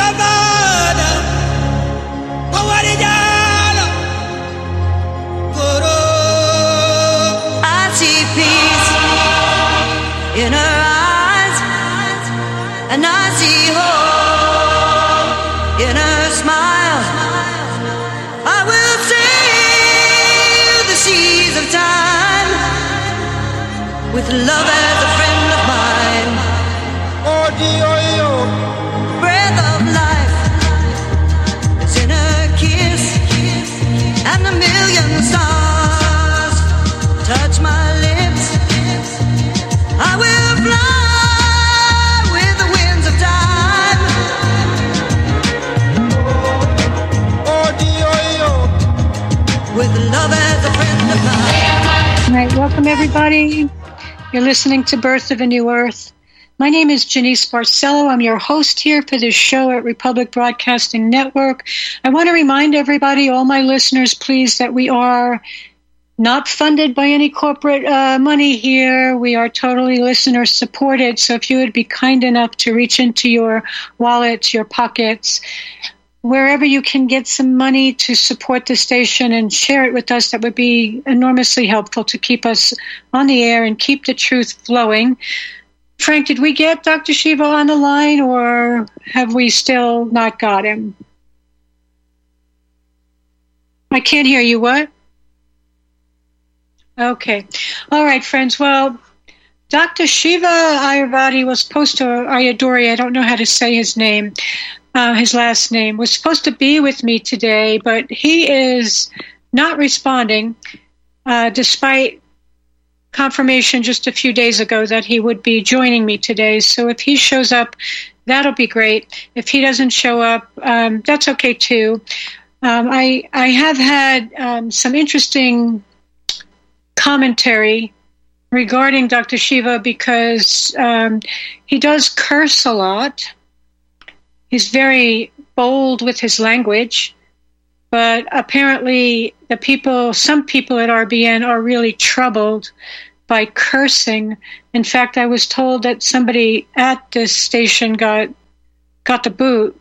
savana welcome everybody. You're listening to Birth of a New Earth. My name is Jeanice Barcelo. I'm your host here for this show at Republic Broadcasting Network. I want to remind everybody, all my listeners, please, that we are not funded by any corporate uh, money here. We are totally listener supported. So if you would be kind enough to reach into your wallets, your pockets, wherever you can get some money to support the station and share it with us, that would be enormously helpful to keep us on the air and keep the truth flowing. Frank, did we get Dr. Shiva on the line or have we still not got him? I can't hear you. What? Okay. All right, friends. Well, Dr. Shiva Ayurvedi was supposed to, Ayadori, I don't know how to say his name, uh, his last name, was supposed to be with me today, but he is not responding, uh, despite confirmation just a few days ago that he would be joining me today. So if he shows up, that'll be great. If he doesn't show up, um, that's okay too. Um, I I have had um, some interesting commentary regarding Dr. Shiva because um, he does curse a lot. He's very bold with his language, but apparently the people, some people at RBN are really troubled by cursing. In fact, I was told that somebody at this station got got the boot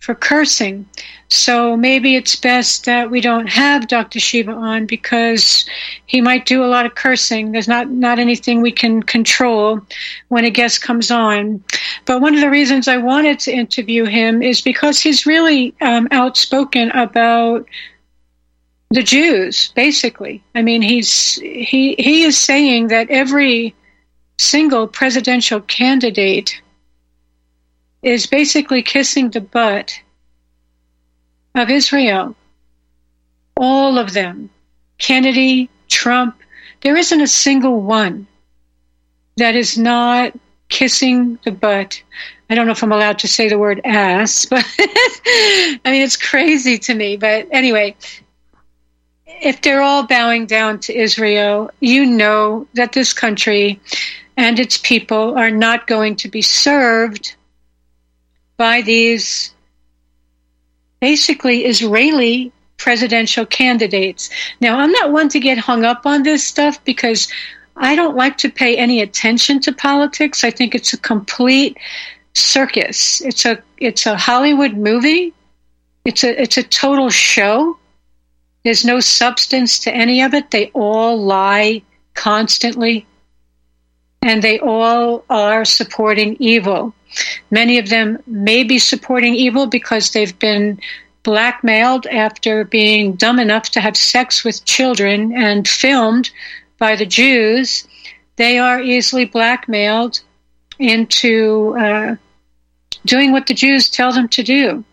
for cursing. So maybe it's best that we don't have Dr. Shiva on because he might do a lot of cursing. There's not, not anything we can control when a guest comes on. But one of the reasons I wanted to interview him is because he's really um, outspoken about the Jews, basically. I mean, he's he he is saying that every single presidential candidate is basically kissing the butt of Israel. All of them. Kennedy, Trump, there isn't a single one that is not kissing the butt. I don't know if I'm allowed to say the word ass, but I mean, it's crazy to me. But anyway, if they're all bowing down to Israel, you know that this country and its people are not going to be served by these basically Israeli presidential candidates. Now, I'm not one to get hung up on this stuff because I don't like to pay any attention to politics. I think it's a complete circus. It's a it's a Hollywood movie. It's a it's a total show. There's no substance to any of it. They all lie constantly. And they all are supporting evil. Many of them may be supporting evil because they've been blackmailed after being dumb enough to have sex with children and filmed by the Jews. They are easily blackmailed into uh, doing what the Jews tell them to do.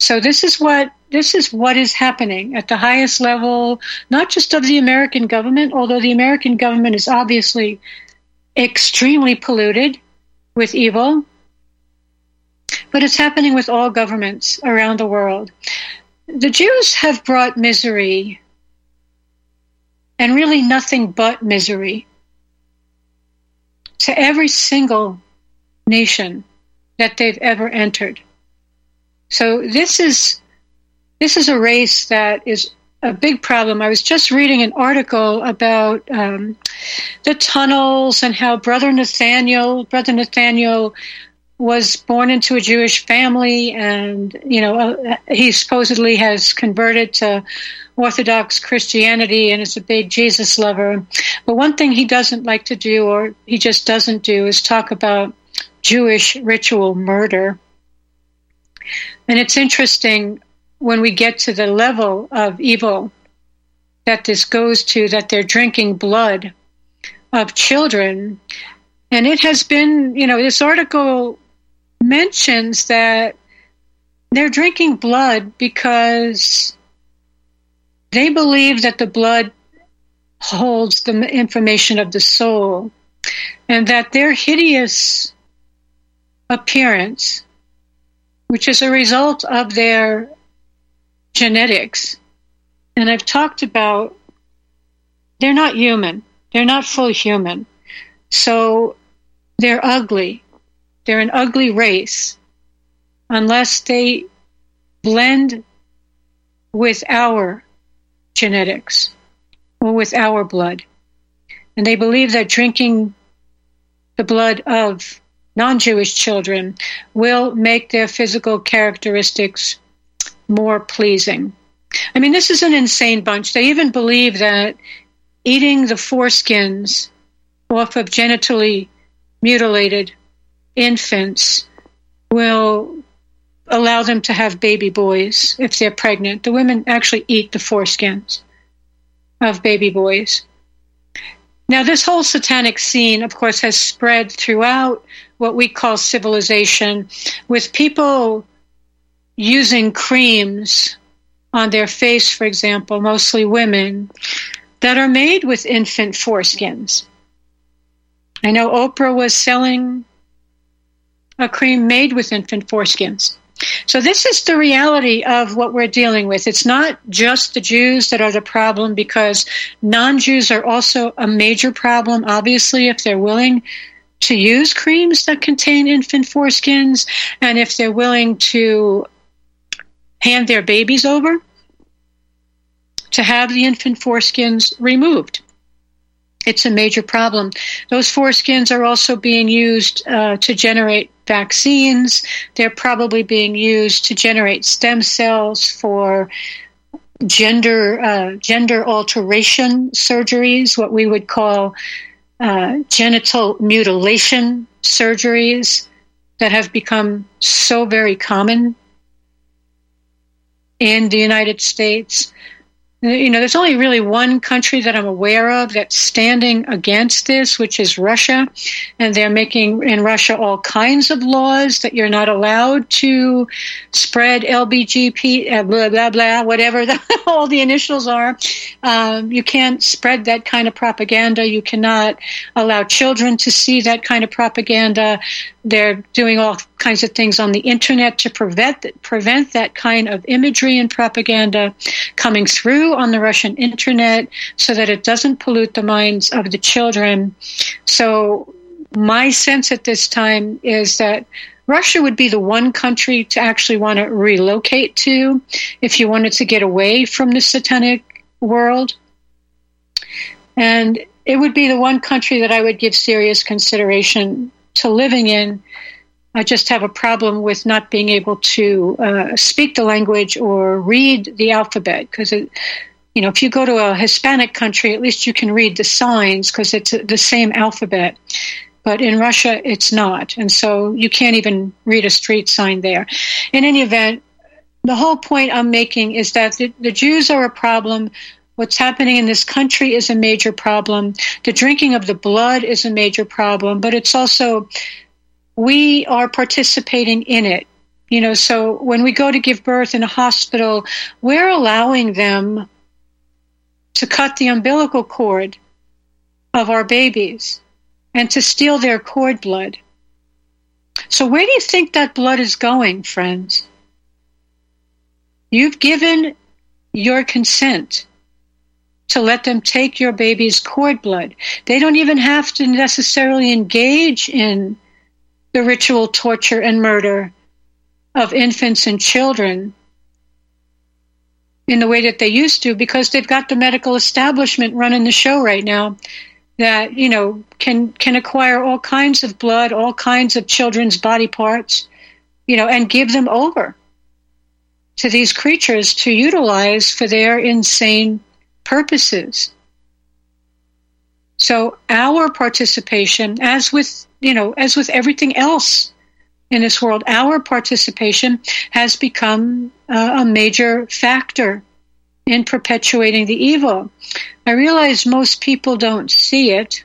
So this is what this is what is happening at the highest level, not just of the American government, although the American government is obviously extremely polluted with evil, but it's happening with all governments around the world. The Jews have brought misery, and really nothing but misery, to every single nation that they've ever entered. So this is this is a race that is a big problem. I was just reading an article about um, the tunnels and how Brother Nathaniel, Brother Nathaniel, was born into a Jewish family, and you know uh, he supposedly has converted to Orthodox Christianity and is a big Jesus lover. But one thing he doesn't like to do, or he just doesn't do, is talk about Jewish ritual murder. And it's interesting when we get to the level of evil that this goes to, that they're drinking blood of children. And it has been, you know, this article mentions that they're drinking blood because they believe that the blood holds the information of the soul and that their hideous appearance, which is a result of their genetics, and I've talked about they're not human, they're not full human. So they're ugly. They're an ugly race unless they blend with our genetics or with our blood. And they believe that drinking the blood of non Jewish children will make their physical characteristics more pleasing. I mean, this is an insane bunch. They even believe that eating the foreskins off of genitally mutilated infants will allow them to have baby boys if they're pregnant. The women actually eat the foreskins of baby boys. Now, this whole satanic scene, of course, has spread throughout what we call civilization, with people using creams on their face, for example, mostly women, that are made with infant foreskins. I know Oprah was selling a cream made with infant foreskins. So this is the reality of what we're dealing with. It's not just the Jews that are the problem because non-Jews are also a major problem, obviously, if they're willing to use creams that contain infant foreskins and if they're willing to hand their babies over to have the infant foreskins removed. It's a major problem. Those foreskins are also being used uh, to generate vaccines. They're probably being used to generate stem cells for gender uh, gender alteration surgeries, what we would call uh, genital mutilation surgeries that have become so very common in the United States you know, there's only really one country that I'm aware of that's standing against this, which is Russia. And they're making in Russia all kinds of laws that you're not allowed to spread LBGP, uh, blah, blah, blah, whatever the, all the initials are. Um, you can't spread that kind of propaganda. You cannot allow children to see that kind of propaganda. They're doing all kinds of things on the internet to prevent prevent that kind of imagery and propaganda coming through on the Russian internet, so that it doesn't pollute the minds of the children. So my sense at this time is that Russia would be the one country to actually want to relocate to if you wanted to get away from the satanic world. And it would be the one country that I would give serious consideration to living in. I just have a problem with not being able to uh, speak the language or read the alphabet because you know, if you go to a Hispanic country, at least you can read the signs because it's the same alphabet. But in Russia, it's not. And so you can't even read a street sign there. In any event, the whole point I'm making is that the, the Jews are a problem What's happening in this country is a major problem. The drinking of the blood is a major problem, but it's also, we are participating in it. You know, so when we go to give birth in a hospital, we're allowing them to cut the umbilical cord of our babies and to steal their cord blood. So, where do you think that blood is going, friends? You've given your consent to let them take your baby's cord blood. They don't even have to necessarily engage in the ritual torture and murder of infants and children in the way that they used to because they've got the medical establishment running the show right now. that you know can can acquire all kinds of blood, all kinds of children's body parts, you know, and give them over to these creatures to utilize for their insane purposes. So our participation, as with you know, as with everything else in this world, our participation has become uh, a major factor in perpetuating the evil. I realize most people don't see it.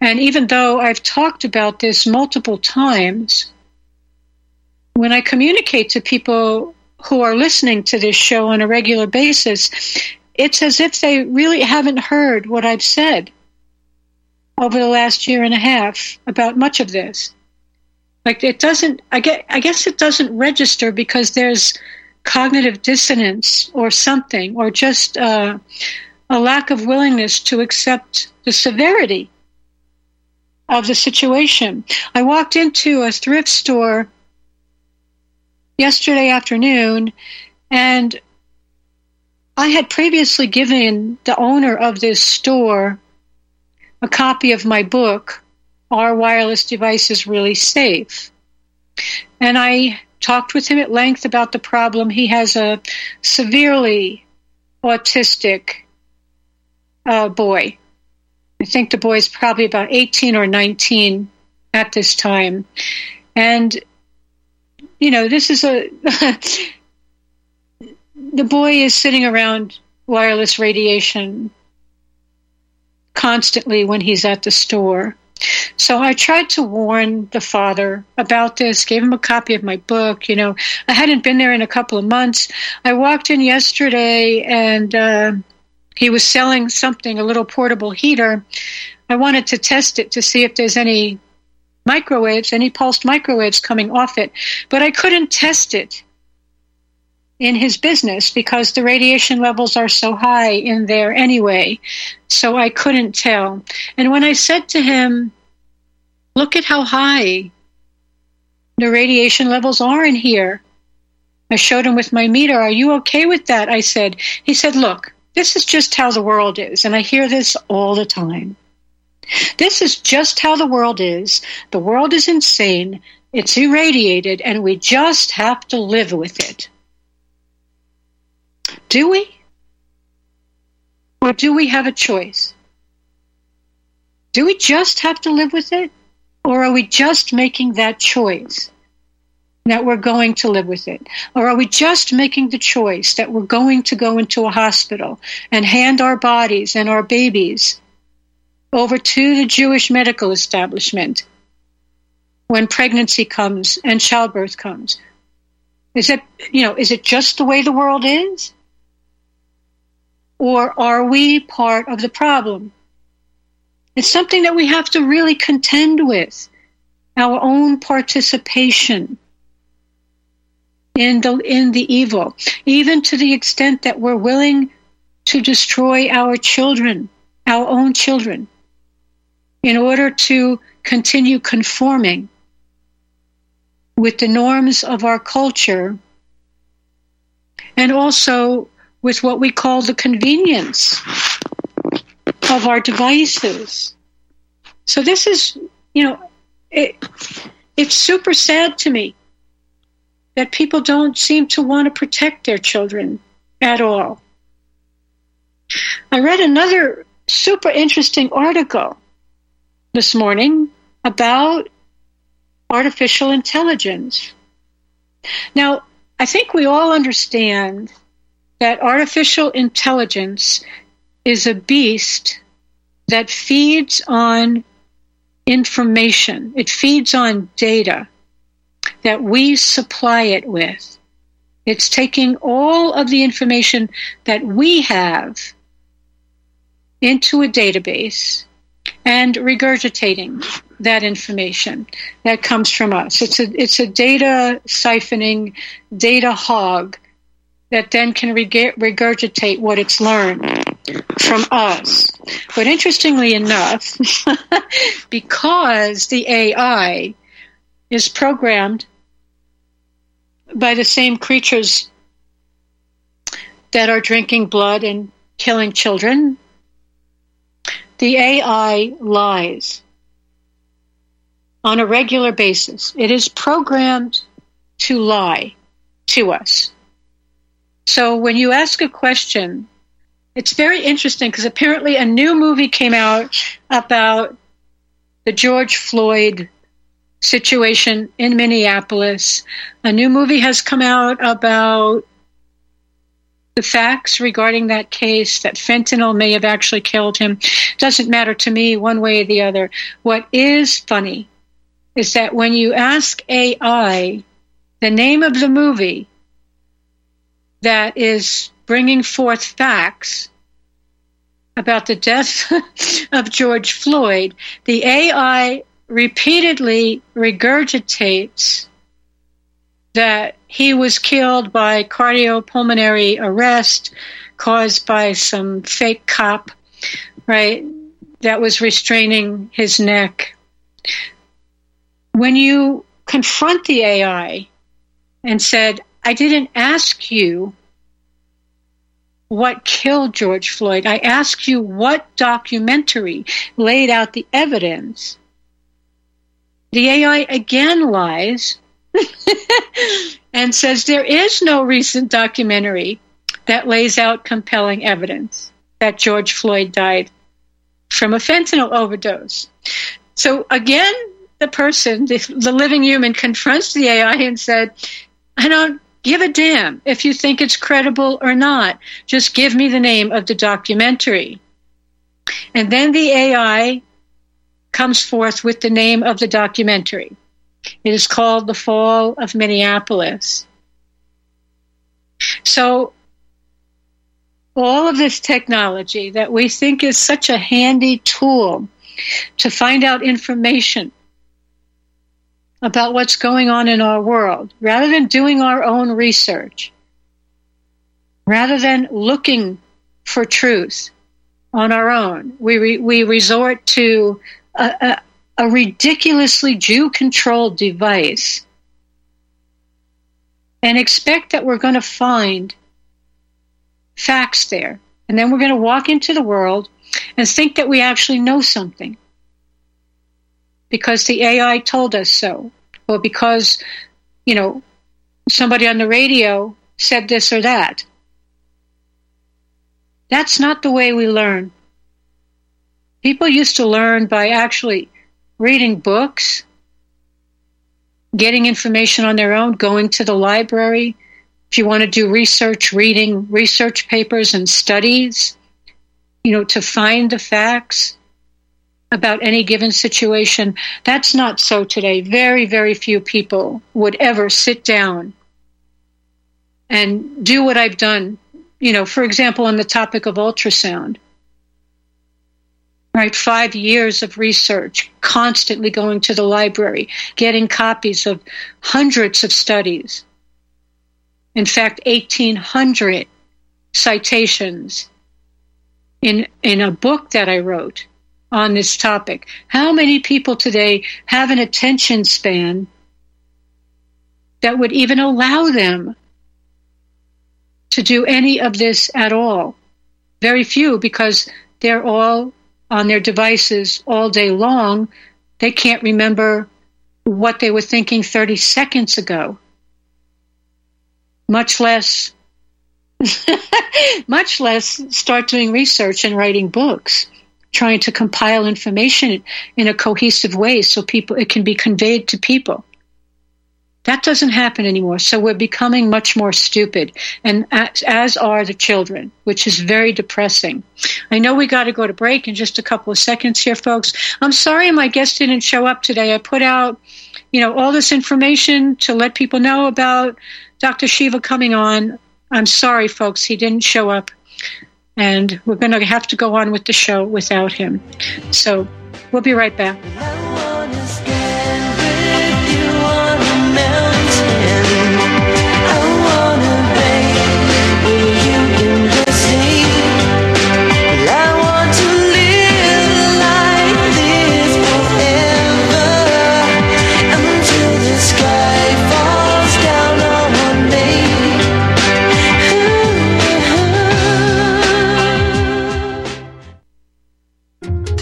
And even though I've talked about this multiple times, when I communicate to people who are listening to this show on a regular basis, it's as if they really haven't heard what I've said over the last year and a half about much of this. Like it doesn't, I, get, I guess it doesn't register because there's cognitive dissonance or something, or just uh, a lack of willingness to accept the severity of the situation. I walked into a thrift store yesterday afternoon and I had previously given the owner of this store a copy of my book, Are Wireless Devices Really Safe? And I talked with him at length about the problem. He has a severely autistic uh, boy. I think the boy is probably about 18 or 19 at this time. And, you know, this is a. the boy is sitting around wireless radiation constantly when he's at the store. So I tried to warn the father about this, gave him a copy of my book. You know, I hadn't been there in a couple of months. I walked in yesterday and uh, he was selling something, a little portable heater. I wanted to test it to see if there's any microwaves, any pulsed microwaves coming off it, but I couldn't test it in his business because the radiation levels are so high in there anyway. So I couldn't tell. And when I said to him, look at how high the radiation levels are in here. I showed him with my meter. Are you okay with that? I said. He said, look, this is just how the world is. And I hear this all the time. This is just how the world is. The world is insane. It's irradiated and we just have to live with it. Do we? Or do we have a choice? Do we just have to live with it? Or are we just making that choice that we're going to live with it? Or are we just making the choice that we're going to go into a hospital and hand our bodies and our babies over to the Jewish medical establishment when pregnancy comes and childbirth comes? Is it, you know, is it just the way the world is? Or are we part of the problem? It's something that we have to really contend with our own participation in the, in the evil, even to the extent that we're willing to destroy our children, our own children, in order to continue conforming with the norms of our culture and also with what we call the convenience of our devices. So this is, you know, it, it's super sad to me that people don't seem to want to protect their children at all. I read another super interesting article this morning about artificial intelligence. Now, I think we all understand that artificial intelligence is a beast that feeds on information, it feeds on data that we supply it with. It's taking all of the information that we have into a database and regurgitating that information that comes from us. It's a, it's a data siphoning, data hog that then can regurgitate what it's learned from us. But interestingly enough, because the AI is programmed by the same creatures that are drinking blood and killing children, the AI lies on a regular basis. It is programmed to lie to us. So when you ask a question, it's very interesting because apparently a new movie came out about the George Floyd situation in Minneapolis. A new movie has come out about the facts regarding that case that fentanyl may have actually killed him. Doesn't matter to me one way or the other. What is funny is that when you ask AI the name of the movie that is bringing forth facts about the death of George Floyd, the AI repeatedly regurgitates that he was killed by cardiopulmonary arrest caused by some fake cop, right, that was restraining his neck. When you confront the AI and said, I didn't ask you what killed George Floyd. I asked you what documentary laid out the evidence. The AI again lies and says there is no recent documentary that lays out compelling evidence that George Floyd died from a fentanyl overdose. So again, the person, the, living human, confronts the AI and said, I don't give a damn if you think it's credible or not. Just give me the name of the documentary. And then the AI comes forth with the name of the documentary. It is called The Fall of Minneapolis. So, all of this technology that we think is such a handy tool to find out information about what's going on in our world, rather than doing our own research, rather than looking for truth on our own, we, re- we resort to a, a, a ridiculously Jew controlled device and expect that we're going to find facts there. And then we're going to walk into the world and think that we actually know something because the AI told us so, or because, you know, somebody on the radio said this or that. That's not the way we learn. People used to learn by actually reading books, getting information on their own, going to the library. If you want to do research, reading research papers and studies, you know, to find the facts about any given situation. That's not so today. Very, very few people would ever sit down and do what I've done, you know, for example, on the topic of ultrasound right? Five years of research, constantly going to the library, getting copies of hundreds of studies. In fact, 1,800 citations in, in a book that I wrote on this topic. How many people today have an attention span that would even allow them to do any of this at all? Very few because they're all on their devices all day long, they can't remember what they were thinking 30 seconds ago. Much less, much less start doing research and writing books, trying to compile information in a cohesive way so people it can be conveyed to people. That doesn't happen anymore. So we're becoming much more stupid, and as, as, are the children, which is very depressing. I know we got to go to break in just a couple of seconds here, folks. I'm sorry my guest didn't show up today. I put out, you know, all this information to let people know about Dr. Shiva coming on. I'm sorry, folks, he didn't show up, and we're going to have to go on with the show without him. So we'll be right back.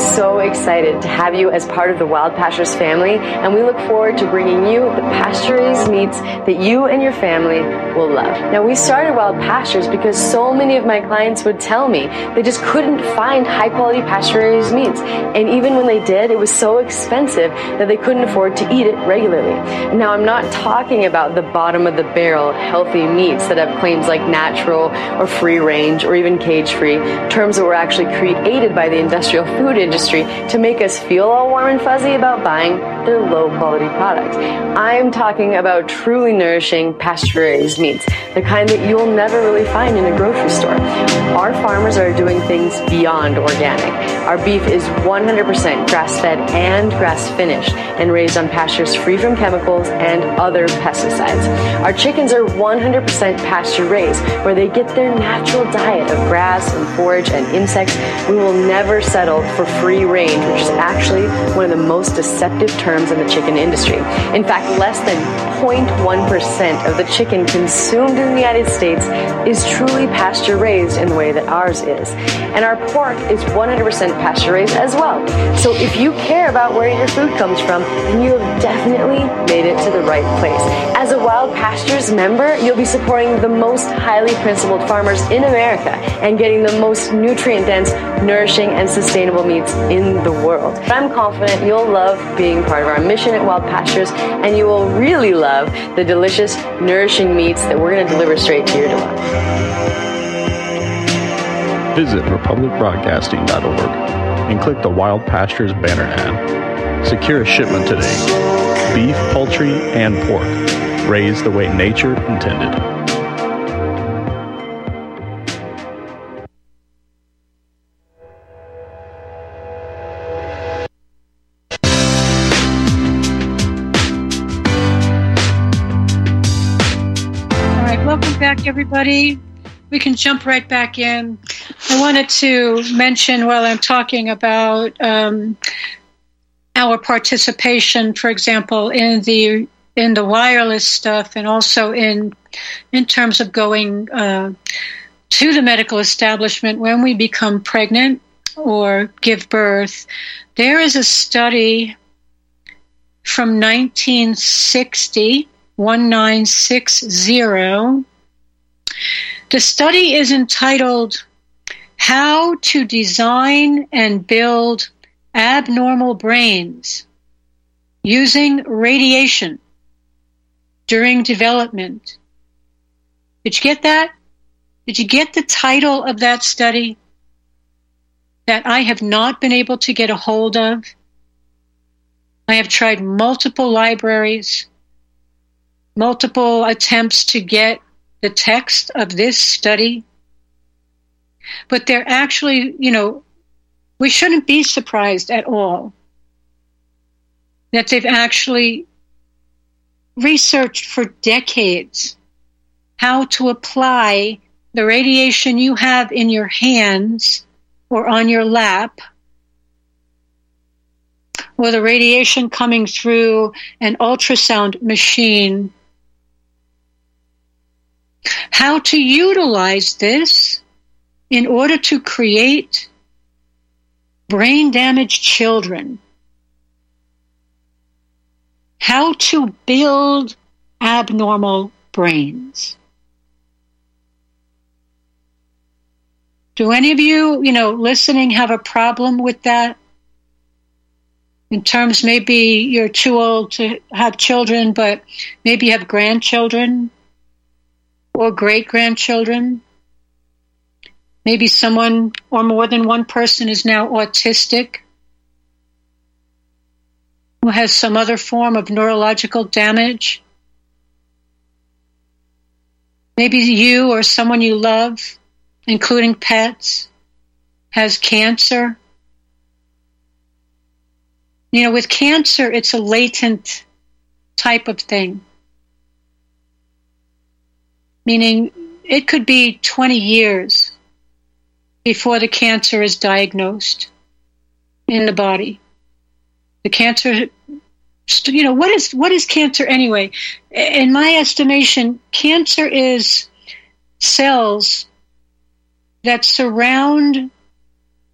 so excited to have you as part of the Wild Pastures family, and we look forward to bringing you the pasture raised meats that you and your family will love. Now, we started Wild Pastures because so many of my clients would tell me they just couldn't find high quality pasture raised meats, and even when they did, it was so expensive that they couldn't afford to eat it regularly. Now, I'm not talking about the bottom of the barrel healthy meats that have claims like natural or free range or even cage free, terms that were actually created by the industrial food industry to make us feel all warm and fuzzy about buying their low quality products. I'm talking about truly nourishing pasture raised meats, the kind that you'll never really find in a grocery store. Our farmers are doing things beyond organic. Our beef is 100% grass fed and grass finished and raised on pastures free from chemicals and other pesticides. Our chickens are 100% pasture raised, where they get their natural diet of grass and forage and insects. We will never settle for free range, which is actually one of the most deceptive terms in the chicken industry. In fact, less than 0.1% of the chicken consumed in the United States is truly pasture raised in the way that ours is. And our pork is 100% pasture raised as well. So if you care about where your food comes from, then you have definitely made it to the right place. As a Wild Pastures member, you'll be supporting the most highly principled farmers in America and getting the most nutrient dense, nourishing, and sustainable meats in the world. I'm confident you'll love being part of our mission at Wild Pastures and you will really love the delicious, nourishing meats that we're going to deliver straight to your door. Visit republicbroadcasting.org and click the Wild Pastures banner ad. Secure a shipment today. Beef, poultry, and pork, raised the way nature intended. Everybody. We can jump right back in. I wanted to mention while I'm talking about um, our participation, for example, in the in the wireless stuff, and also in in terms of going uh, to the medical establishment when we become pregnant or give birth. There is a study from 1960, 1960. The study is entitled How to Design and Build Abnormal Brains Using Radiation During Development. Did you get that? Did you get the title of that study that I have not been able to get a hold of? I have tried multiple libraries, multiple attempts to get the text of this study. But they're actually, you know, we shouldn't be surprised at all that they've actually researched for decades how to apply the radiation you have in your hands or on your lap or the radiation coming through an ultrasound machine how to utilize this in order to create brain damaged children, how to build abnormal brains. Do any of you, you know, listening have a problem with that? In terms, maybe you're too old to have children, but maybe you have grandchildren or great grandchildren. Maybe someone or more than one person is now autistic who has some other form of neurological damage. Maybe you or someone you love, including pets, has cancer. You know, with cancer, it's a latent type of thing, meaning it could be 20 years before the cancer is diagnosed in the body. The cancer, you know, what is what is cancer anyway? In my estimation, cancer is cells that surround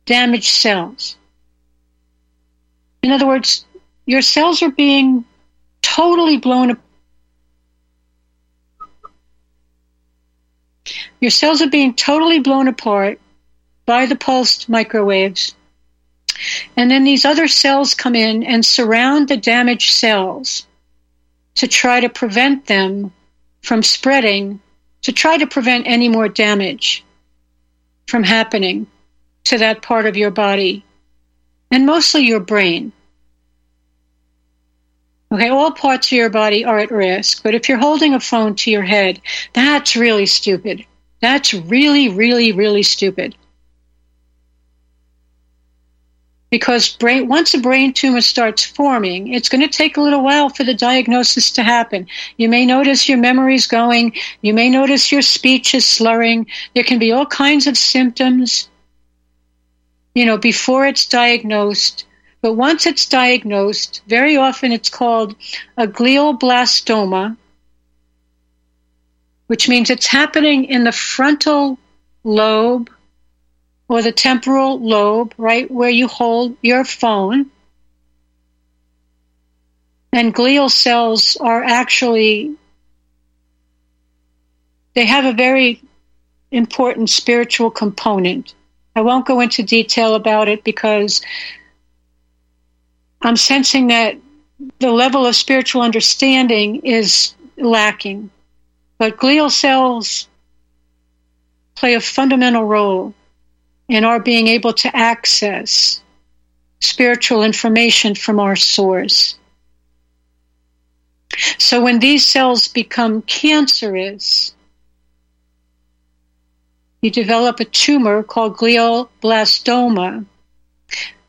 damaged cells. In other words, your cells are being totally blown Your cells are being totally blown apart by the pulsed microwaves. And then these other cells come in and surround the damaged cells to try to prevent them from spreading, to try to prevent any more damage from happening to that part of your body, and mostly your brain. Okay, all parts of your body are at risk, but if you're holding a phone to your head, that's really stupid. That's really, really, really stupid. Because brain, once a brain tumor starts forming, it's going to take a little while for the diagnosis to happen. You may notice your memory's going. You may notice your speech is slurring. There can be all kinds of symptoms, you know, before it's diagnosed. But once it's diagnosed, very often it's called a glioblastoma, which means it's happening in the frontal lobe or the temporal lobe, right where you hold your phone. And glial cells are actually, they have a very important spiritual component. I won't go into detail about it because I'm sensing that the level of spiritual understanding is lacking. But glial cells play a fundamental role in our being able to access spiritual information from our source. So when these cells become cancerous, you develop a tumor called glioblastoma,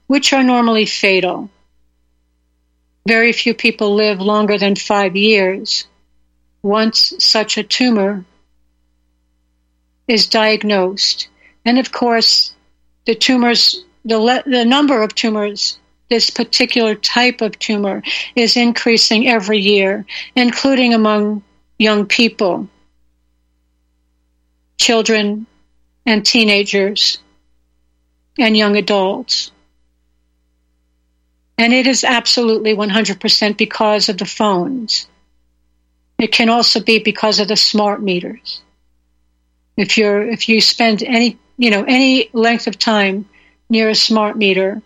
which are normally fatal. Very few people live longer than five years once such a tumor is diagnosed. And of course, the tumors, the, le- the number of tumors, this particular type of tumor is increasing every year, including among young people, children and teenagers, and young adults. And it is absolutely 100% because of the phones. It can also be because of the smart meters. If you're, if you spend any you know, any length of time near a smart meter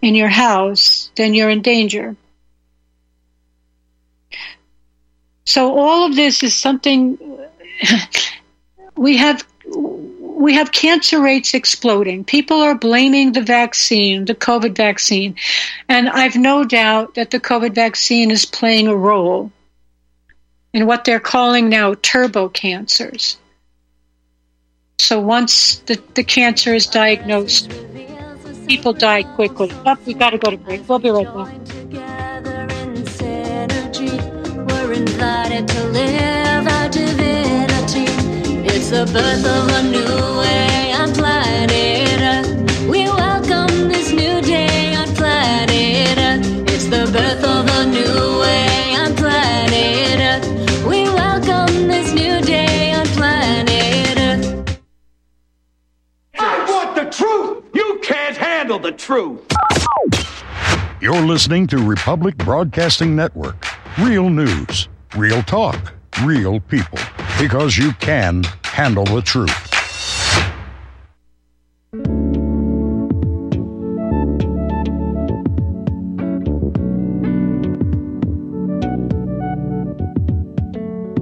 in your house, then you're in danger. So all of this is something we have we have cancer rates exploding. People are blaming the vaccine, the COVID vaccine. And I've no doubt that the COVID vaccine is playing a role in what they're calling now turbo cancers. So once the, the cancer is diagnosed, people die quickly. Up, oh, we got to go to break. We'll be right back. It's the birth of a new way on planet Earth. We welcome this new day on planet Earth. It's the birth of a new way on planet Earth. We welcome this new day on planet Earth. I want the truth! You can't handle the truth! You're listening to Republic Broadcasting Network. Real news, real talk, real people. Because you can handle the truth.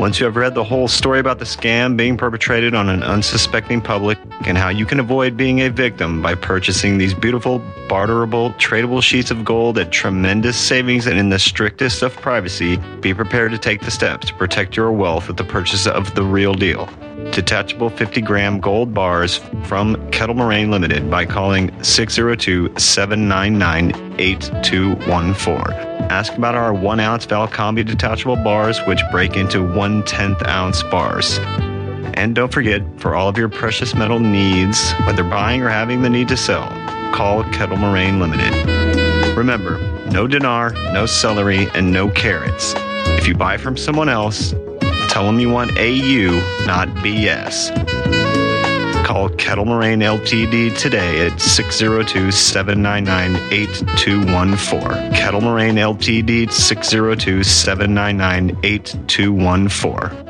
Once you have read the whole story about the scam being perpetrated on an unsuspecting public and how you can avoid being a victim by purchasing these beautiful, barterable, tradable sheets of gold at tremendous savings and in the strictest of privacy, be prepared to take the steps to protect your wealth with the purchase of the real deal detachable 50 gram gold bars from Kettle Moraine Limited by calling 602 799 8214. Ask about our 1 ounce Valcambi detachable bars, which break into 1 10th ounce bars. And don't forget, for all of your precious metal needs, whether buying or having the need to sell, call Kettle Moraine Limited. Remember, no dinar, no celery, and no carrots. If you buy from someone else, Tell them you want AU, not BS. Call Kettle Moraine Ltd today at 602 799 8214. Kettle Moraine Ltd 602 799 8214.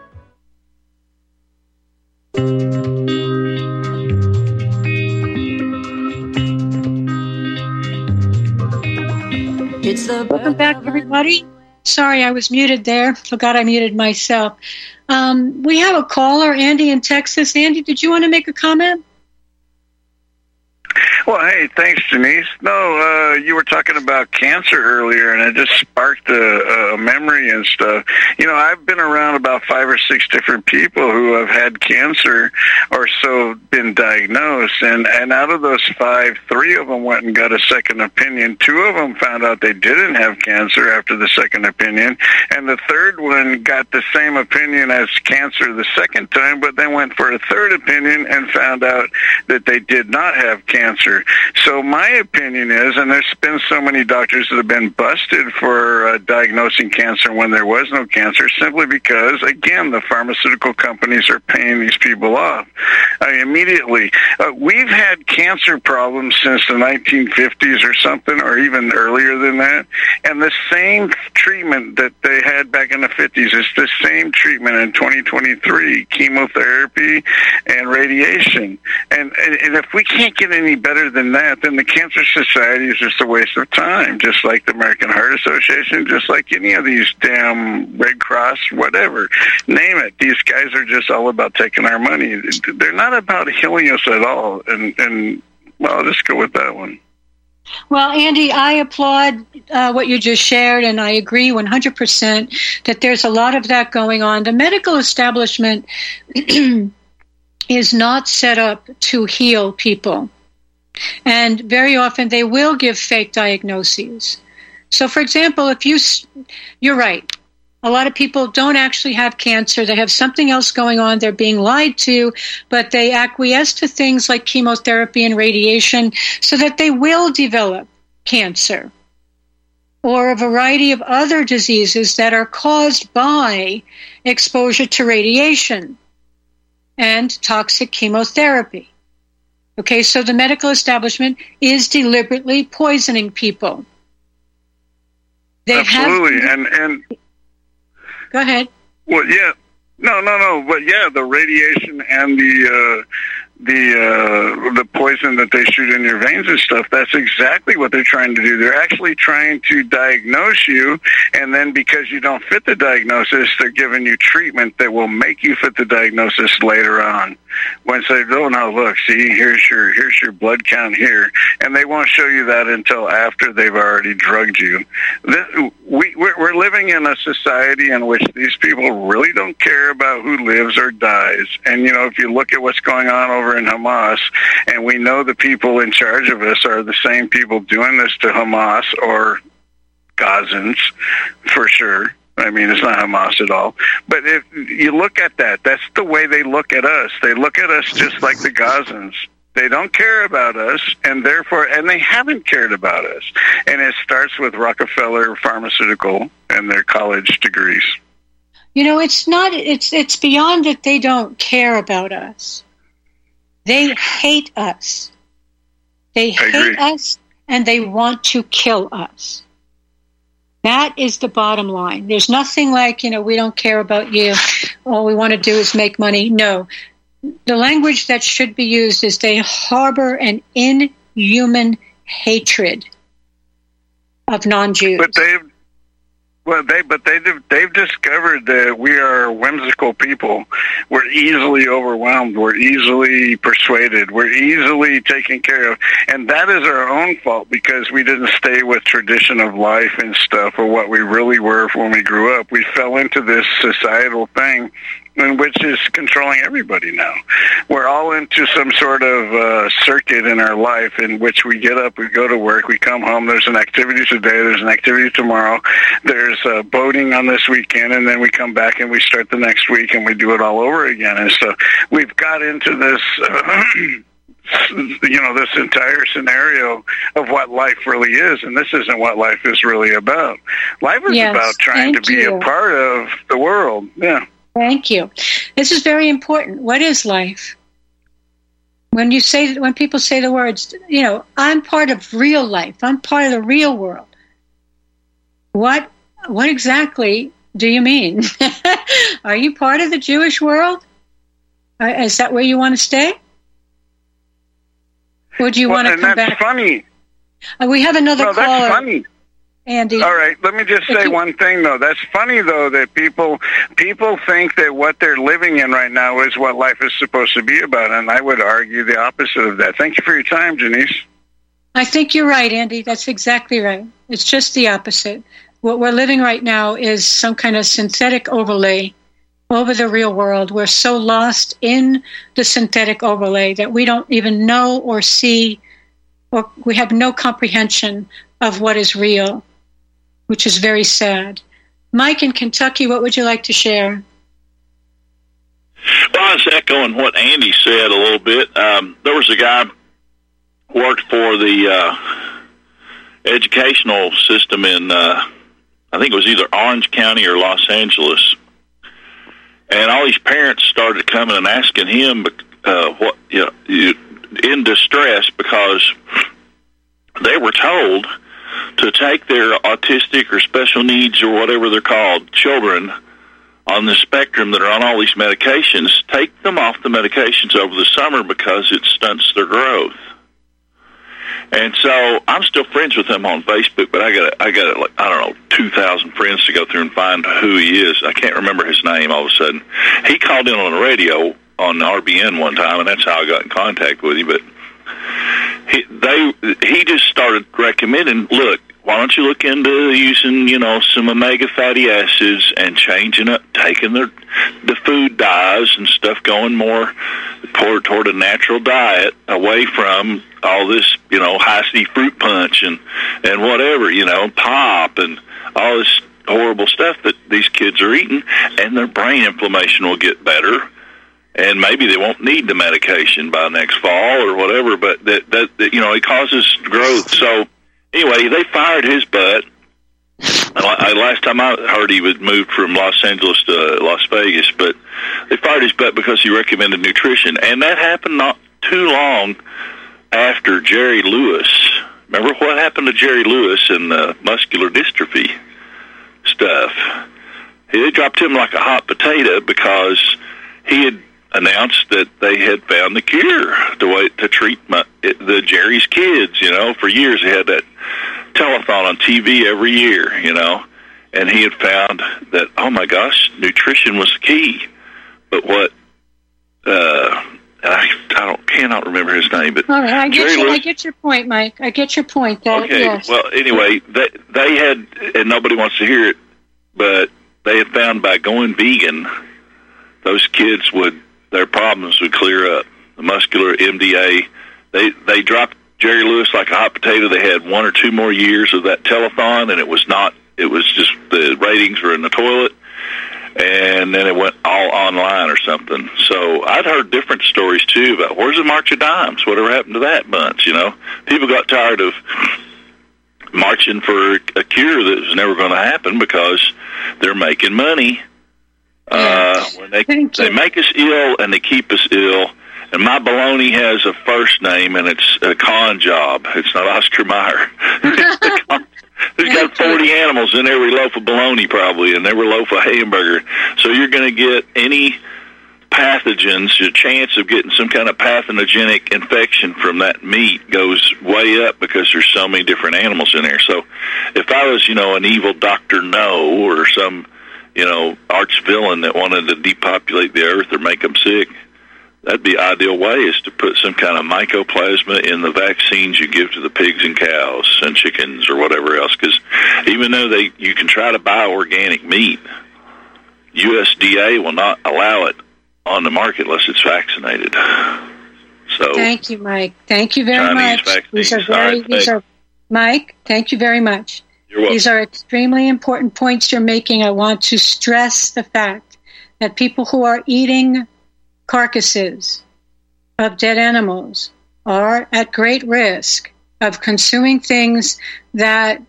It's the Welcome back, everybody. Sorry, I was muted there. Forgot I muted myself. Um, we have a caller, Andy in Texas. Andy, did you want to make a comment? Well, hey, thanks, Denise. No, uh, you were talking about cancer earlier, and it just sparked a, a memory and stuff. You know, I've been around about five or six different people who have had cancer or so been diagnosed, and and out of those five, three of them went and got a second opinion. Two of them found out they didn't have cancer after the second opinion, and the third one got the same opinion as cancer the second time, but then went for a third opinion and found out that they did not have cancer. So my opinion is, and there's been so many doctors that have been busted for uh, diagnosing cancer when there was no cancer, simply because, again, the pharmaceutical companies are paying these people off uh, immediately. Uh, we've had cancer problems since the 1950s or something, or even earlier than that, and the same treatment that they had back in the 50s is the same treatment in 2023: chemotherapy and radiation. And and if we can't get any better than that, then the Cancer Society is just a waste of time, just like the American Heart Association, just like any of these damn Red Cross, whatever. Name it. These guys are just all about taking our money. They're not about healing us at all. And, and well, I'll just go with that one. Well, Andy, I applaud uh, what you just shared, and I agree 100% that there's a lot of that going on. The medical establishment is not set up to heal people. And very often they will give fake diagnoses. So, for example, if you, you're right, a lot of people don't actually have cancer. They have something else going on. They're being lied to, but they acquiesce to things like chemotherapy and radiation so that they will develop cancer. or a variety of other diseases that are caused by exposure to radiation and toxic chemotherapy. Okay, so the medical establishment is deliberately poisoning people. They Absolutely, have, and and go ahead. Well, yeah, no, no, no, but yeah, the radiation and the uh, the uh, the poison that they shoot in your veins and stuff. That's exactly what they're trying to do. They're actually trying to diagnose you, and then because you don't fit the diagnosis, they're giving you treatment that will make you fit the diagnosis later on. Once they go, now look, see, here's your here's your blood count here, and they won't show you that until after they've already drugged you. This, we we're living in a society in which these people really don't care about who lives or dies, and you know if you look at what's going on over in Hamas, and we know the people in charge of us are the same people doing this to Hamas or Gazans, for sure. I mean, it's not Hamas at all. But if you look at that, that's the way they look at us. They look at us just like the Gazans. They don't care about us, and therefore, and they haven't cared about us. And it starts with Rockefeller Pharmaceutical and their college degrees. You know, it's not. It's it's beyond that they don't care about us. They hate us. They hate us and they want to kill us. That is the bottom line. There's nothing like, you know, we don't care about you. All we want to do is make money. No. The language that should be used is they harbor an inhuman hatred of non Jews. But they've well, they but they they've discovered that we are whimsical people. We're easily overwhelmed. We're easily persuaded. We're easily taken care of, and that is our own fault because we didn't stay with tradition of life and stuff, or what we really were when we grew up. We fell into this societal thing which is controlling everybody now. We're all into some sort of uh, circuit in our life in which we get up, we go to work, we come home. There's an activity today, there's an activity tomorrow, there's uh, boating on this weekend, and then we come back and we start the next week and we do it all over again. And so we've got into this. Uh, you know this entire scenario of what life really is and this isn't what life is really about life is yes, about trying to be you. a part of the world yeah Thank you. This is very important. What is life? When you say that when people say the words, you know, I'm part of real life. I'm part of the real world. What what exactly do you mean? Are you part of the Jewish world? Uh, is that where you want to stay? Would you well, want to come that's back? Funny. Uh, we have another no, caller. That's funny. Andy. All right, let me just say one thing though. That's funny though that people people think that what they're living in right now is what life is supposed to be about, and I would argue the opposite of that. Thank you for your time, Jeanice. I think you're right, Andy. That's exactly right. It's just the opposite. What we're living right now is some kind of synthetic overlay over the real world. We're so lost in the synthetic overlay that we don't even know or see, or we have no comprehension of what is real which is very sad. Mike in Kentucky, what would you like to share? Well, I was echoing what Andy said a little bit. Um, there was a guy worked for the uh, educational system in, uh, I think it was either Orange County or Los Angeles, and all these parents started coming and asking him uh, what you know, in distress because they were told to take their autistic or special needs or whatever they're called children on the spectrum that are on all these medications, take them off the medications over the summer because it stunts their growth. And so I'm still friends with him on Facebook, but I got I got like I don't know two thousand friends to go through and find who he is. I can't remember his name. All of a sudden, he called in on the radio on RBN one time, and that's how I got in contact with him. But he, they he just started recommending, look, why don't you look into using, you know, some omega fatty acids and changing it, taking the the food dyes and stuff, going more toward toward a natural diet, away from all this, you know, high C fruit punch and and whatever, you know, pop and all this horrible stuff that these kids are eating, and their brain inflammation will get better and maybe they won't need the medication by next fall or whatever. But that, that, that you know it causes growth. So anyway, they fired his butt, I, last time I heard, he was moved from Los Angeles to Las Vegas, but they fired his butt because he recommended nutrition, and that happened not too long after Jerry Lewis. Remember what happened to Jerry Lewis and the muscular dystrophy stuff? They dropped him like a hot potato because he had announced that they had found the cure to to treat my, the Jerry's kids. You know, for years they had that telethon on TV every year. You know, and he had found that oh my gosh, nutrition was the key. But what uh, I, I don't cannot remember his name, but all right, I get Jerry you, Lewis, I get your point, Mike. I get your point. That, okay, yes. well, anyway, they they had, and nobody wants to hear it, but they had found by going vegan, those kids would their problems would clear up. The muscular MDA, they they dropped Jerry Lewis like a hot potato. They had one or two more years of that telethon, and it was not. It was just the ratings were in the toilet, and then it went all online or something. So I'd heard different stories too about where's the March of Dimes? Whatever happened to that bunch? You know, people got tired of marching for a cure that was never going to happen because they're making money. Uh, when they they make us ill and they keep us ill. And my baloney has a first name, and it's a con job. It's not Oscar Mayer. There's got 40 animals in every loaf of bologna, probably, and every loaf of hamburger. So you're going to get any pathogens. Your chance of getting some kind of pathogenic infection from that meat goes way up because there's so many different animals in there. So if I was, you know, an evil Doctor No or some, you know, arch villain that wanted to depopulate the earth or make them sick, that'd be ideal way is to put some kind of mycoplasma in the vaccines you give to the pigs and cows and chickens or whatever else because even though they you can try to buy organic meat USDA will not allow it on the market unless it's vaccinated so Thank you, Mike. Thank you very Chinese much. These are vaccines. Very right, these are Mike, thank you very much. These are extremely important points you're making. I want to stress the fact that people who are eating carcasses of dead animals are at great risk of consuming things that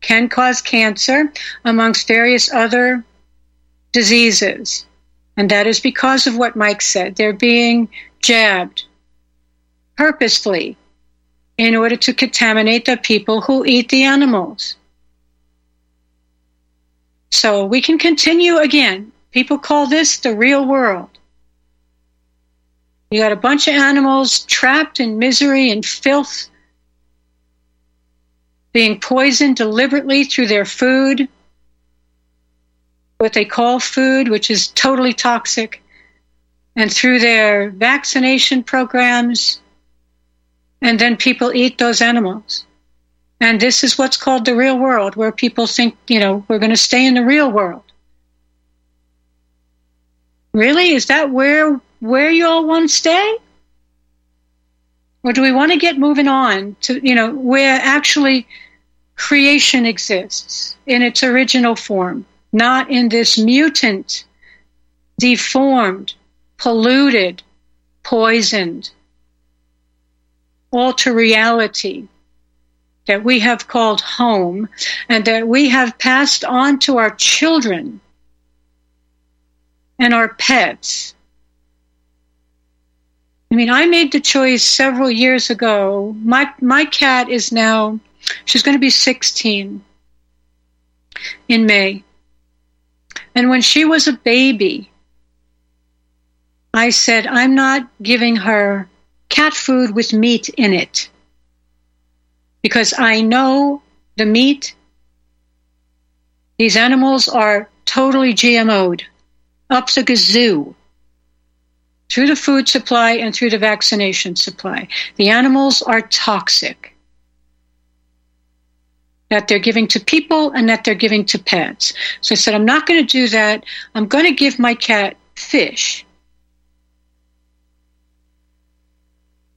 can cause cancer, amongst various other diseases. And that is because of what Mike said. They're being jabbed purposefully in order to contaminate the people who eat the animals. So we can continue again. People call this the real world. You got a bunch of animals trapped in misery and filth, being poisoned deliberately through their food, what they call food, which is totally toxic, and through their vaccination programs, and then people eat those animals. And this is what's called the real world, where people think, you know, we're going to stay in the real world. Really? Is that where where you all want to stay? Or do we want to get moving on to, you know, where actually creation exists in its original form, not in this mutant, deformed, polluted, poisoned, alter reality that we have called home and that we have passed on to our children and our pets. I mean, I made the choice several years ago. My my cat is now she's going to be 16 in May. And when she was a baby, I said, I'm not giving her cat food with meat in it because I know the meat, these animals are totally GMO'd, up the gazoo, through the food supply and through the vaccination supply. The animals are toxic that they're giving to people and that they're giving to pets. So I said, I'm not going to do that. I'm going to give my cat fish.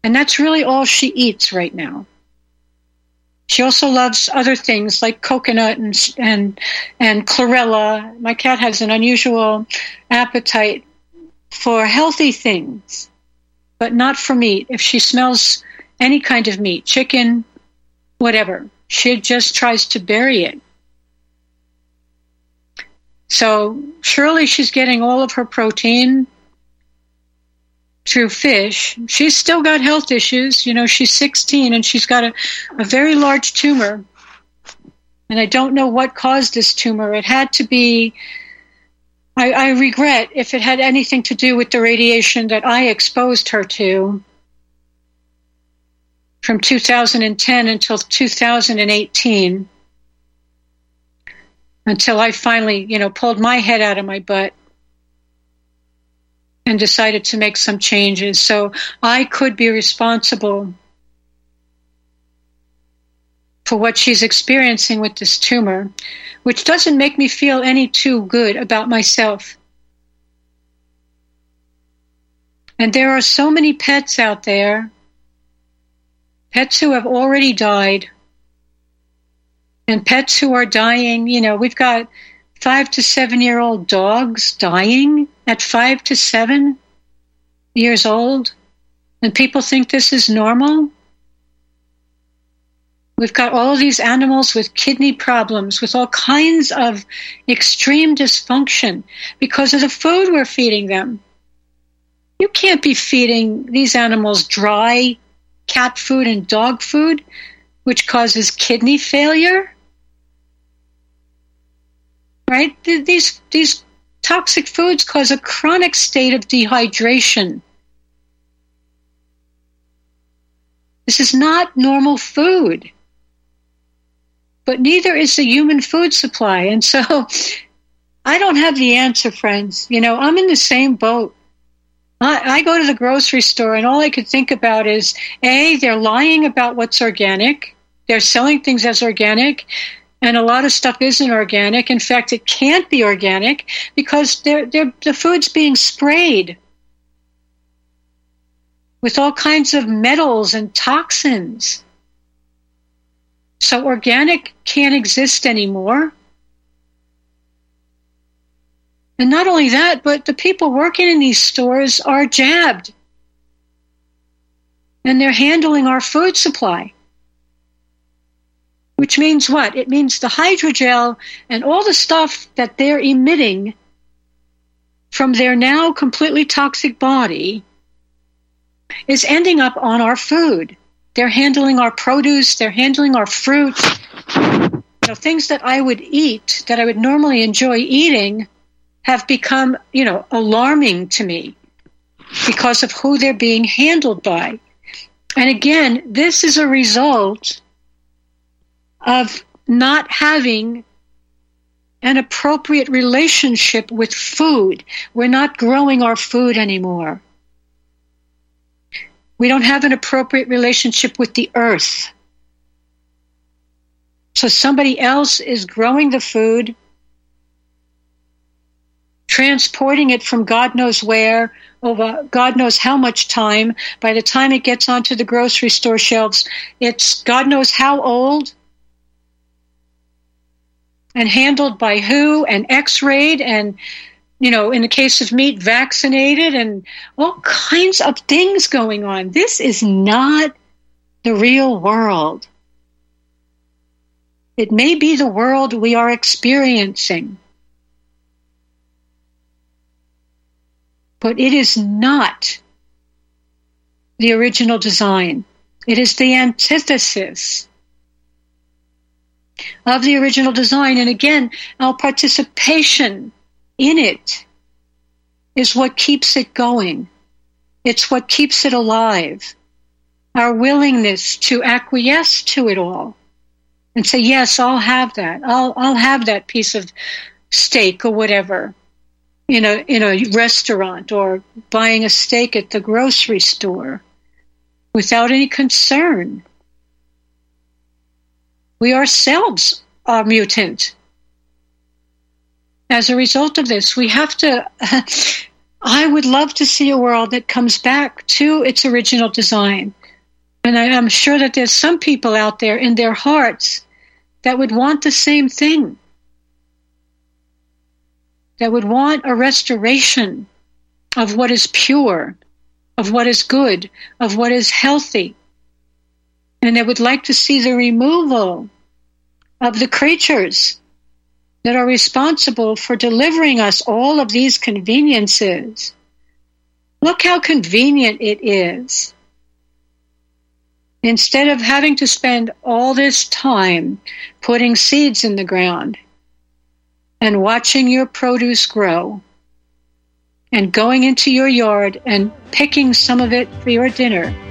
And that's really all she eats right now. She also loves other things like coconut and and and chlorella. My cat has an unusual appetite for healthy things, but not for meat. If she smells any kind of meat, chicken, whatever, she just tries to bury it. So surely she's getting all of her protein through fish. She's still got health issues. You know, she's 16 and she's got a, a very large tumor. And I don't know what caused this tumor. It had to be, I, I regret if it had anything to do with the radiation that I exposed her to from 2010 until 2018 until I finally, you know, pulled my head out of my butt and decided to make some changes. So I could be responsible for what she's experiencing with this tumor, which doesn't make me feel any too good about myself. And there are so many pets out there, pets who have already died and pets who are dying. You know, we've got five to seven year old dogs dying at five to seven years old, and people think this is normal. We've got all these animals with kidney problems, with all kinds of extreme dysfunction because of the food we're feeding them. You can't be feeding these animals dry cat food and dog food, which causes kidney failure right? These, these toxic foods cause a chronic state of dehydration. This is not normal food. But neither is the human food supply. And so I don't have the answer, friends. You know, I'm in the same boat. I, I go to the grocery store and all I could think about is A, they're lying about what's organic. They're selling things as organic and a lot of stuff isn't organic. In fact, it can't be organic because they're, they're, the food's being sprayed with all kinds of metals and toxins. So organic can't exist anymore. And not only that, but the people working in these stores are jabbed. And they're handling our food supply which means what? It means the hydrogel and all the stuff that they're emitting from their now completely toxic body is ending up on our food. They're handling our produce, they're handling our fruit. You know, things that I would eat, that I would normally enjoy eating, have become, you know, alarming to me because of who they're being handled by. And again, this is a result of not having an appropriate relationship with food. We're not growing our food anymore. We don't have an appropriate relationship with the earth. So somebody else is growing the food, transporting it from God knows where over God knows how much time. By the time it gets onto the grocery store shelves, it's God knows how old and handled by who and x-rayed and you know in the case of meat vaccinated and all kinds of things going on. This is not the real world. It may be the world we are experiencing but it is not the original design. It is the antithesis of the original design. And again, our participation in it is what keeps it going. It's what keeps it alive. Our willingness to acquiesce to it all and say, yes, I'll have that. I'll, I'll have that piece of steak or whatever in a, in a restaurant or buying a steak at the grocery store without any concern we ourselves are mutant. As a result of this, we have to. I would love to see a world that comes back to its original design. And I, am sure that there's some people out there in their hearts that would want the same thing, that would want a restoration of what is pure, of what is good, of what is healthy, and they would like to see the removal of the creatures that are responsible for delivering us all of these conveniences. Look how convenient it is. Instead of having to spend all this time putting seeds in the ground and watching your produce grow and going into your yard and picking some of it for your dinner.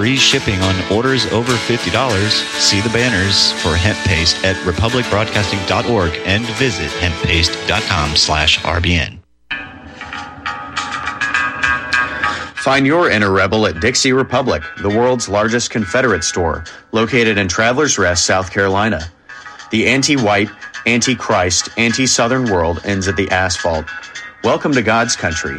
free shipping on orders over $50. See the banners for hemp paste at republicbroadcasting.org and visit hemppaste.com slash RBN. Find your inner rebel at Dixie Republic, the world's largest Confederate store, located in Travelers Rest, South Carolina. The anti-white, anti-Christ, anti-Southern world ends at the asphalt. Welcome to God's country.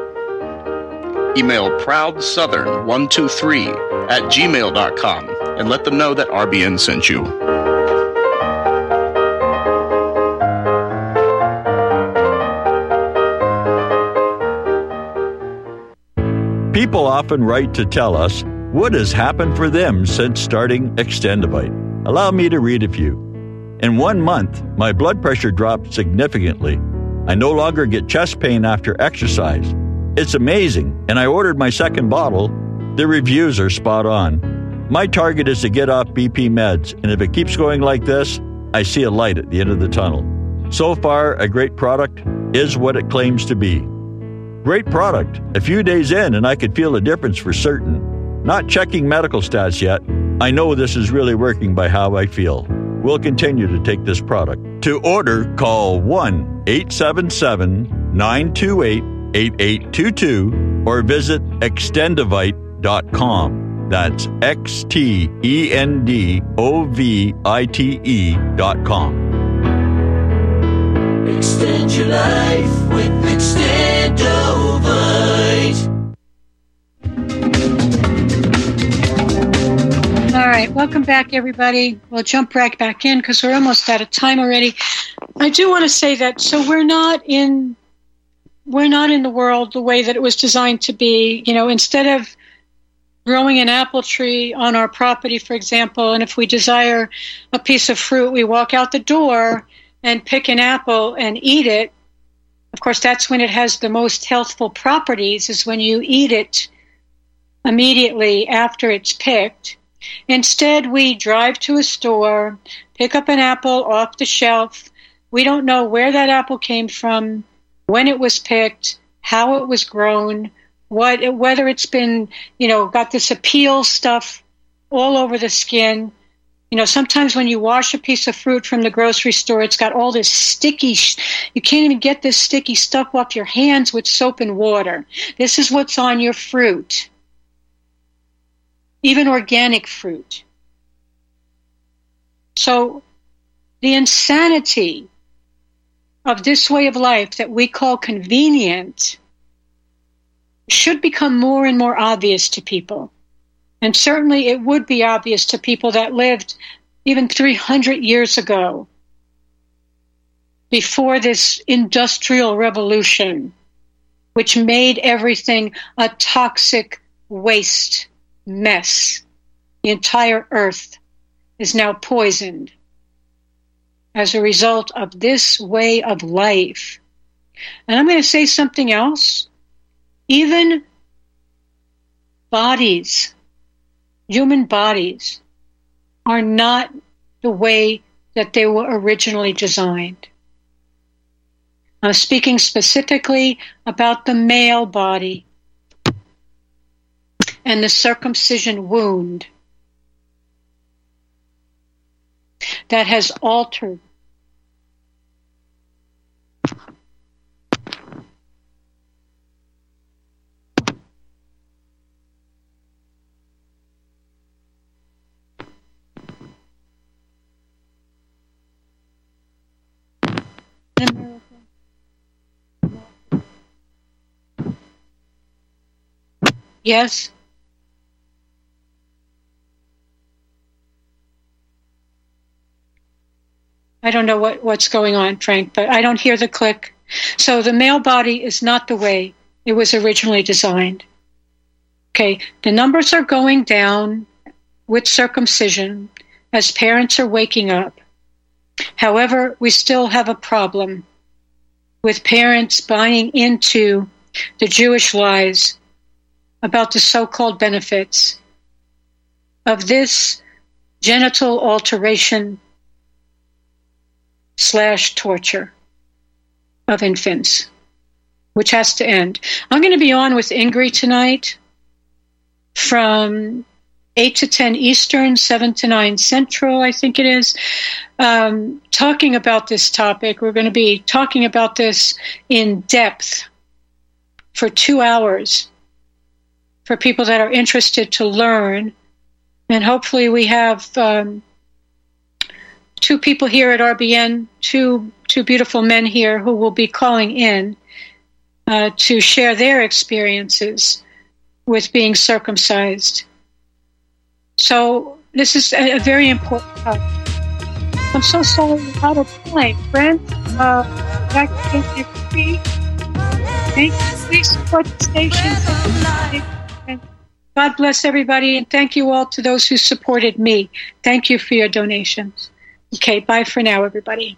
Email proudsouthern123 at gmail.com and let them know that RBN sent you. People often write to tell us what has happened for them since starting Extendovite. Allow me to read a few. In one month, my blood pressure dropped significantly. I no longer get chest pain after exercise. It's amazing, and I ordered my second bottle. The reviews are spot on. My target is to get off BP meds, and if it keeps going like this, I see a light at the end of the tunnel. So far, a great product is what it claims to be. Great product. A few days in, and I could feel a difference for certain. Not checking medical stats yet. I know this is really working by how I feel. We'll continue to take this product. To order, call 1 877 928 8822 or visit extendovite.com. That's X T E N D O V I T E dot com. Extend your life with Extendovite. All right, welcome back, everybody. We'll jump right back in because we're almost out of time already. I do want to say that so we're not in we're not in the world the way that it was designed to be. You know, instead of growing an apple tree on our property, for example, and if we desire a piece of fruit, we walk out the door and pick an apple and eat it. Of course, that's when it has the most healthful properties, is when you eat it immediately after it's picked. Instead, we drive to a store, pick up an apple off the shelf. We don't know where that apple came from when it was picked, how it was grown, what whether it's been you know got this Apeel stuff all over the skin. You know, sometimes when you wash a piece of fruit from the grocery store, it's got all this sticky. You can't even get this sticky stuff off your hands with soap and water. This is what's on your fruit, even organic fruit. So, the insanity of this way of life that we call convenient should become more and more obvious to people. And certainly it would be obvious to people that lived even 300 years ago, before this industrial revolution, which made everything a toxic waste mess. The entire earth is now poisoned as a result of this way of life. And I'm going to say something else. Even bodies, human bodies, are not the way that they were originally designed. I'm speaking specifically about the male body and the circumcision wound that has altered Yes. I don't know what, what's going on, Frank, but I don't hear the click. So the male body is not the way it was originally designed. Okay, the numbers are going down with circumcision as parents are waking up. However, we still have a problem with parents buying into the Jewish lies about the so called benefits of this genital alteration slash torture of infants, which has to end. I'm going to be on with Ingrid tonight from 8 to 10 Eastern, 7 to 9 Central, I think it is, um, talking about this topic. We're going to be talking about this in depth for two hours for people that are interested to learn. And hopefully, we have um, two people here at RBN, two two beautiful men here who will be calling in uh, to share their experiences with being circumcised. So this is a, a very important topic. I'm so sorry out of time. Brent, uh. Thank you. Please support the station. God bless everybody, and thank you all to those who supported me. Thank you for your donations. Okay, bye for now, everybody.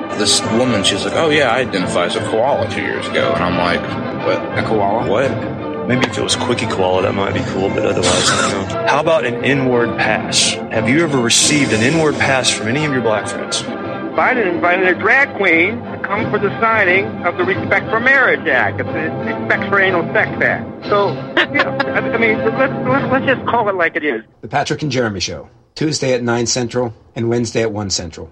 This woman, she's like, oh yeah, I identify as a koala two years ago. And I'm like, what? A koala? What? Maybe if it was quickie koala, that might be cool, but otherwise, I know. How about an inward pass? Have you ever received an inward pass from any of your black friends? Biden invited a drag queen to come for the signing of the Respect for Marriage Act, the Respect for Anal Sex Act. So, you know, I mean, let's, let's, let's just call it like it is. The Patrick and Jeremy Show, Tuesday at 9 Central and Wednesday at 1 Central.